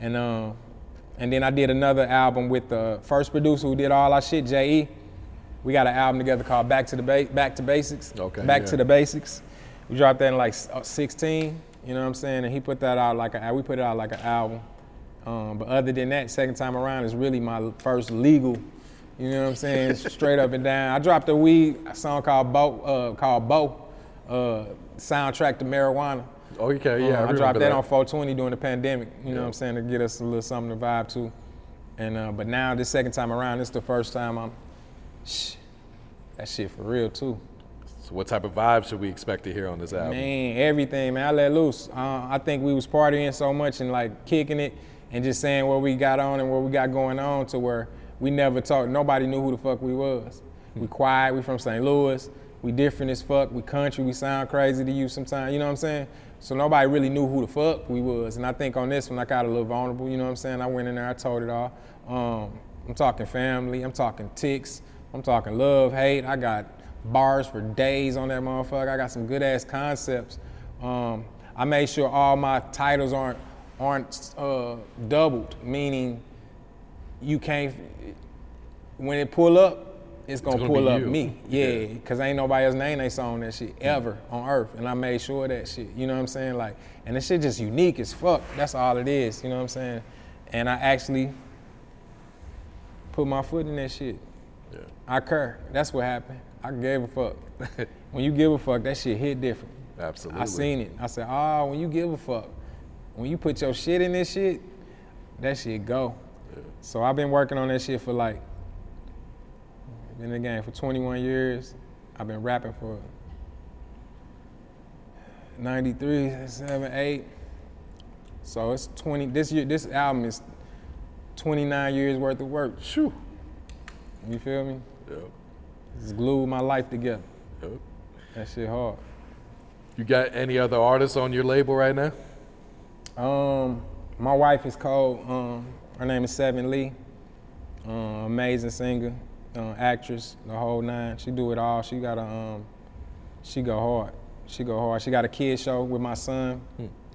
And um, and then I did another album with the first producer who did all our shit, J.E. We got an album together called Back to the ba- Back to Basics. Okay, Back yeah. to the Basics. We dropped that in like uh, 16. You know what I'm saying? And he put that out like a, we put it out like an album. Um, but other than that, second time around is really my first legal. You know what I'm saying? Straight up and down. I dropped a weed a song called Bo, uh, called Bo, uh, soundtrack to marijuana. Okay, yeah, I Uh, I, dropped that, that. on 420 during the pandemic. You know what I'm saying to get us a little something to vibe to. And uh, but now this second time around, this the first time I'm. Shh, that shit for real too. So what type of vibe should we expect to hear on this album? Man, everything, man. I let loose. Uh, I think we was partying so much and like kicking it and just saying what we got on and what we got going on to where we never talked. Nobody knew who the fuck we was. We quiet. We from St. Louis. We different as fuck. We country. We sound crazy to you sometimes. You know what I'm saying? So nobody really knew who the fuck we was. And I think on this one I got a little vulnerable. You know what I'm saying? I went in there. I told it all. Um, I'm talking family. I'm talking ticks. I'm talking love, hate. I got bars for days on that motherfucker. I got some good ass concepts. Um, I made sure all my titles aren't aren't uh, doubled, meaning you can't. When it pull up, it's gonna, gonna pull up you. me. Yeah, cause ain't nobody else name they song that shit ever on earth, and I made sure of that shit. You know what I'm saying? Like, and this shit just unique as fuck. That's all it is. You know what I'm saying? And I actually put my foot in that shit. Yeah. I cur. That's what happened. I gave a fuck. when you give a fuck, that shit hit different. Absolutely. I seen it. I said, oh, when you give a fuck, when you put your shit in this shit, that shit go. So I've been working on that shit for like, been in the game for 21 years. I've been rapping for 93, 7, 8. So it's 20, this year, this album is 29 years worth of work. Shoo. You feel me? Yep. It's glued my life together. Yep. That shit hard. You got any other artists on your label right now? Um, my wife is called. Um, her name is Seven Lee. Uh, amazing singer, uh, actress, the whole nine. She do it all. She got a. Um, she go hard. She go hard. She got a kid show with my son,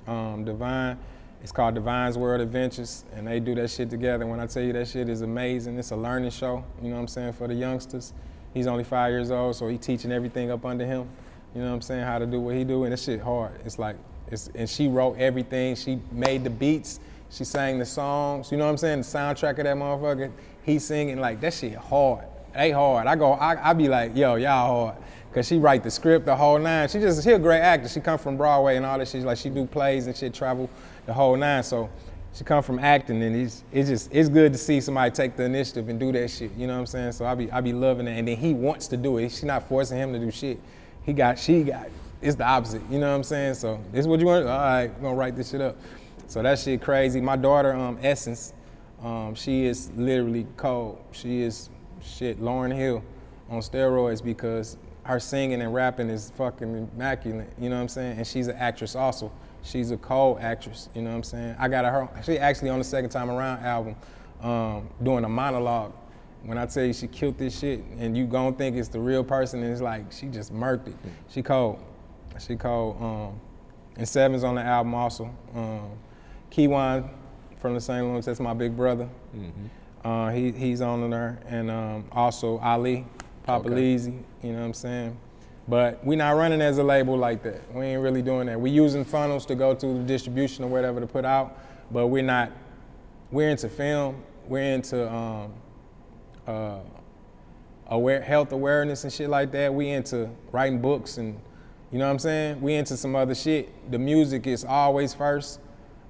um, Divine. It's called Divine's World Adventures, and they do that shit together. When I tell you that shit is amazing, it's a learning show. You know what I'm saying for the youngsters. He's only five years old, so he teaching everything up under him. You know what I'm saying? How to do what he do, and that shit hard. It's like, it's, and she wrote everything. She made the beats. She sang the songs. You know what I'm saying? The soundtrack of that motherfucker. He singing like that shit hard. They hard. I go. I, I be like, yo, y'all hard. Cause she write the script, the whole nine. She just she a great actor. She come from Broadway and all that shit. Like she do plays and shit, travel the whole nine. So she come from acting and it's it's just it's good to see somebody take the initiative and do that shit. You know what I'm saying? So I be I be loving it. And then he wants to do it. She not forcing him to do shit. He got she got it's the opposite. You know what I'm saying? So this is what you want. All right, we're gonna write this shit up. So that shit crazy. My daughter, um, Essence, um, she is literally cold. She is shit Lauryn Hill on steroids because her singing and rapping is fucking immaculate. You know what I'm saying? And she's an actress also. She's a cold actress. You know what I'm saying? I got her. She actually on the second time around album um, doing a monologue. When I tell you she killed this shit, and you gon' think it's the real person, and it's like she just murked it. She cold. She called Um, and Seven's on the album also. Um, Kyjuan from the St. Louis, that's my big brother. Mm-hmm. Uh, he, he's on there. And um, also Ali, Papa Okay. Leezy, you know what I'm saying? But we're not running as a label like that. We ain't really doing that. We're using funnels to go to the distribution or whatever to put out, but we're not, we're into film, we're into um, uh, aware, health awareness and shit like that. We into writing books and, you know what I'm saying? We into some other shit. The music is always first,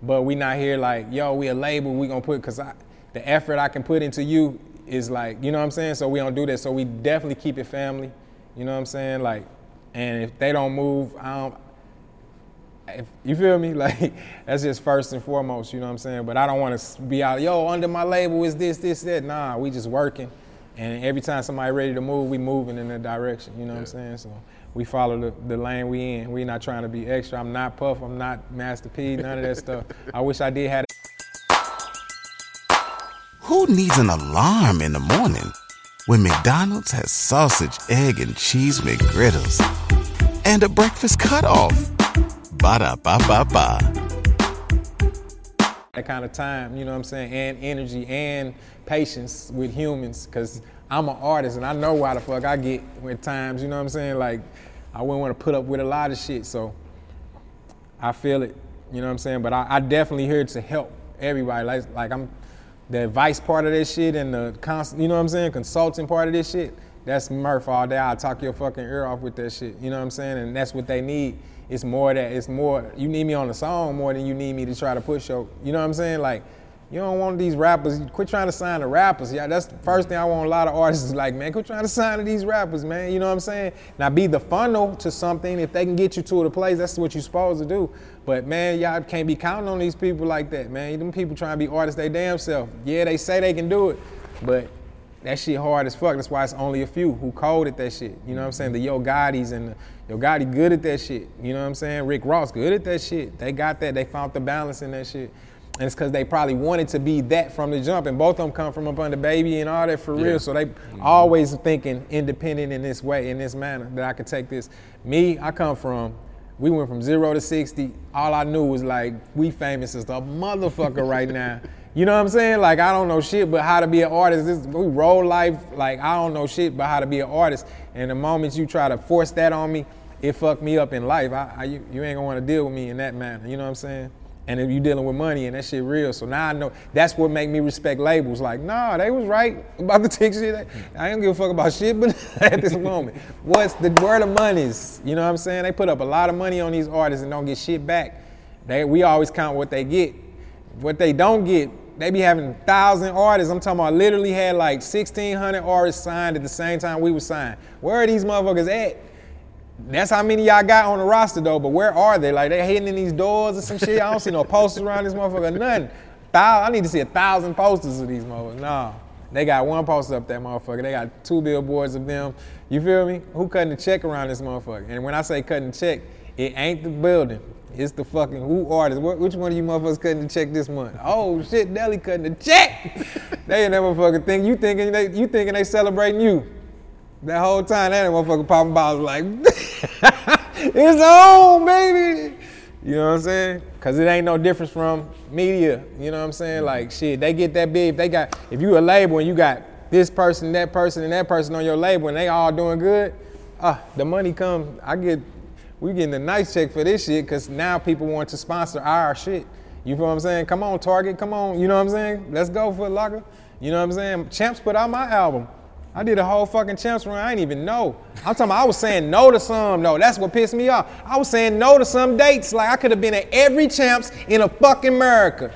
but we not here like, yo, we a label, we gonna put, cause I, the effort I can put into you is like, you know what I'm saying? So we don't do that. So we definitely keep it family. You know what I'm saying? Like, and if they don't move, I don't, if, you feel me? Like that's just first and foremost, you know what I'm saying? But I don't want to be out, yo, under my label is this, this, that. Nah, we just working. And every time somebody ready to move, we moving in that direction, you know what I'm saying? So we follow the, the lane we in. We not trying to be extra. I'm not Puff, I'm not Master P, none of that stuff. I wish I did have Who needs an alarm in the morning when McDonald's has sausage, egg, and cheese McGriddles and a breakfast cutoff? Ba da ba ba ba. That kind of time, you know what I'm saying, and energy and patience with humans, cause I'm an artist and I know why the fuck I get with times, you know what I'm saying? Like, I wouldn't want to put up with a lot of shit, so I feel it, you know what I'm saying? But I, I definitely here to help everybody. Like, like I'm the advice part of this shit and the constant, you know what I'm saying, consulting part of this shit. That's Murph all day. I'll talk your fucking ear off with that shit. You know what I'm saying? And that's what they need. It's more that it's more you need me on the song more than you need me to try to push your you know what I'm saying? Like you don't want these rappers, quit trying to sign the rappers. Yeah, that's the first thing I want a lot of artists is like, man, quit trying to sign to these rappers, man. You know what I'm saying? Now be the funnel to something. If they can get you to the place, that's what you're supposed to do. But man, y'all can't be counting on these people like that, man. Them people trying to be artists they damn self. Yeah, they say they can do it, but that shit hard as fuck. That's why it's only a few who coded that shit. You know what I'm saying? The Yo Gotti's and the Yo Gotti good at that shit. You know what I'm saying? Rick Ross good at that shit. They got that. They found the balance in that shit. And it's because they probably wanted to be that from the jump. And both of them come from up under baby and all that for Yeah. real. So they always thinking independent in this way, in this manner, that I could take this. Me, I come from, we went from zero to 60. All I knew was like, we famous as the motherfucker right now. You know what I'm saying? Like I don't know shit but how to be an artist. This, we roll life like I don't know shit but how to be an artist. And the moment you try to force that on me, it fucked me up in life. I, I you, you ain't gonna want to deal with me in that manner. You know what I'm saying? And if you dealing with money and that shit real, so now I know that's what make me respect labels. Like, nah, they was right about the tick shit. I ain't give a fuck about shit, but at this moment, what's the word of monies? You know what I'm saying? They put up a lot of money on these artists and don't get shit back. They we always count what they get. What they don't get, they be having thousand artists. I'm talking about literally had like 1,600 artists signed at the same time we were signed. Where are these motherfuckers at? That's how many y'all got on the roster though, but where are they? Like they hidden in these doors or some shit. I don't see no posters around this motherfucker, nothing. I need to see a thousand posters of these motherfuckers. Nah. They got one poster up that motherfucker. They got two billboards of them. You feel me? Who cutting the check around this motherfucker? And when I say cutting the check, it ain't the building. It's the fucking who artist. Wh- Which one of you motherfuckers cutting the check this month? Oh shit, Nelly cutting the check. they ain't never fucking think you thinking they you thinking they celebrating you. That whole time that motherfucker popping bottles like it's on, baby. You know what I'm saying? Cause it ain't no difference from media. You know what I'm saying? Like shit, they get that big. If they got if you a label and you got this person, that person, and that person on your label, and they all doing good, ah, the money come. I get we getting a nice check for this shit, cause now people want to sponsor our shit. You feel what I'm saying? Come on, Target, come on. You know what I'm saying? Let's go, Foot Locker. You know what I'm saying? Champs put out my album. I did a whole fucking champs run. I didn't even know. I'm talking about I was saying no to some though. That's what pissed me off. I was saying no to some dates. Like I could have been at every champs in a fucking America.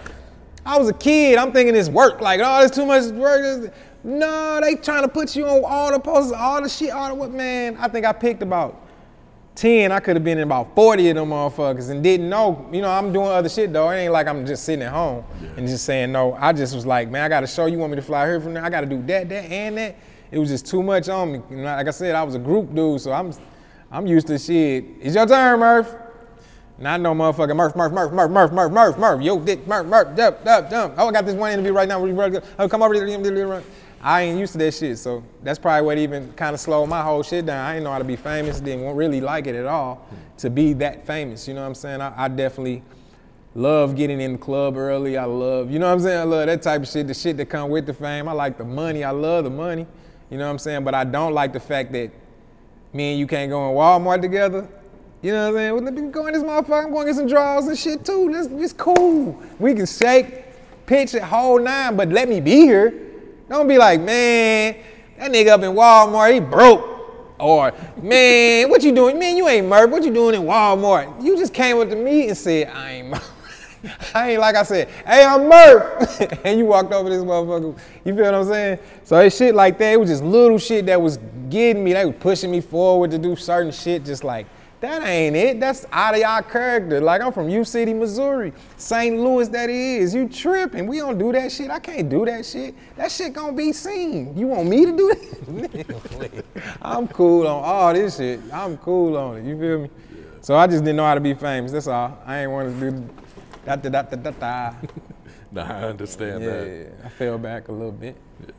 I was a kid. I'm thinking this work. Like, oh, there's too much work. No, they trying to put you on all the posters, all the shit, all the what man. I think I picked about 10, I could have been in about 40 of them motherfuckers and didn't know. You know, I'm doing other shit though. It ain't like I'm just sitting at home yeah. and just saying no. I just was like, man, I got to show you want me to fly here from there. I got to do that, that, and that. It was just too much on me. You know, like I said, I was a group dude, so I'm I'm used to shit. It's your turn, Murph. Not no motherfucker. Murph, Murph, Murph, Murph, Murph, Murph, Murph, Murph. Yo, dick, Murph, Murph, dump, dump, dump. Oh, I got this one interview right now. Oh, come over here. I ain't used to that shit, so that's probably what even kind of slowed my whole shit down. I didn't know how to be famous, didn't really like it at all to be that famous. You know what I'm saying? I, I definitely love getting in the club early. I love, you know what I'm saying? I love that type of shit, the shit that come with the fame. I like the money. I love the money. You know what I'm saying? But I don't like the fact that me and you can't go in Walmart together. You know what I'm saying? Well, let me go in this motherfucker. I'm going to get some draws and shit too. That's it's cool. We can shake, pitch it, whole nine, but let me be here. Don't be like, man, that nigga up in Walmart, he broke. Or, man, what you doing? Man, you ain't Murph. What you doing in Walmart? You just came up to me and said, I ain't Murph. I ain't like I said, hey, I'm Murph. and you walked over this motherfucker. You feel what I'm saying? So it's shit like that. It was just little shit that was getting me. They was pushing me forward to do certain shit just like, that ain't it. That's out of y'all character. Like I'm from U City, Missouri. St. Louis, that is. You tripping. We don't do that shit. I can't do that shit. That shit gonna be seen. You want me to do it? I'm cool on all this shit. I'm cool on it. You feel me? So I just didn't know how to be famous. That's all. I ain't want to do da da da da da da. Nah, I understand yeah, that. I fell back a little bit. Yeah.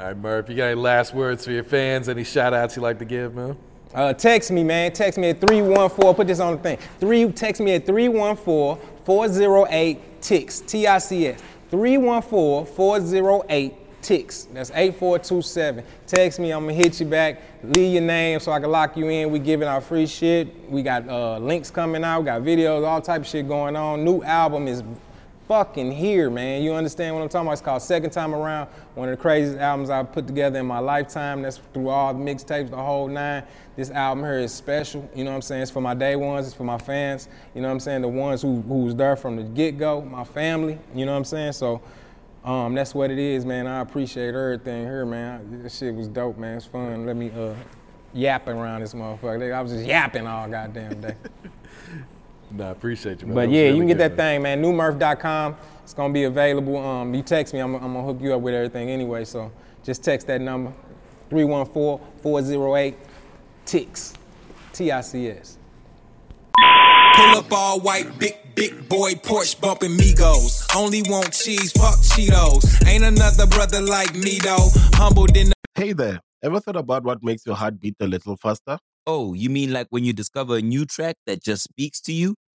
All right, Murph, you got any last words for your fans? Any shout outs you like to give, man? Uh, text me, man. Text me at 314. Put this on the thing. Three. Text me at 314-408-TICS. T-I-C-S. 314-408-TICS. That's 8427. Text me. I'm gonna hit you back. Leave your name so I can lock you in. We giving out free shit. We got uh, links coming out. We got videos, all type of shit going on. New album is fucking here, man. You understand what I'm talking about? It's called Second Time Around. One of the craziest albums I've put together in my lifetime. That's through all the mixtapes, the whole nine. This album here is special. You know what I'm saying? It's for my day ones. It's for my fans. You know what I'm saying? The ones who, who was there from the get-go, my family. You know what I'm saying? So um, that's what it is, man. I appreciate everything here, man. This shit was dope, man. It's fun. Let me uh, yap around this motherfucker. I was just yapping all goddamn day. Nah, I appreciate you, man. But yeah, really you can get good, that thing, man. Newmurph.com. It's gonna be available. Um, you text me, I'm, I'm gonna hook you up with everything anyway. So just text that number, 314-408-TICS, T-I-C-S. Pull up all white, big, big boy Porsche bumping Migos. Only want cheese, fuck Cheetos. Ain't another brother like me though. Humbled in the Hey there, ever thought about what makes your heart beat a little faster? Oh, you mean like when you discover a new track that just speaks to you?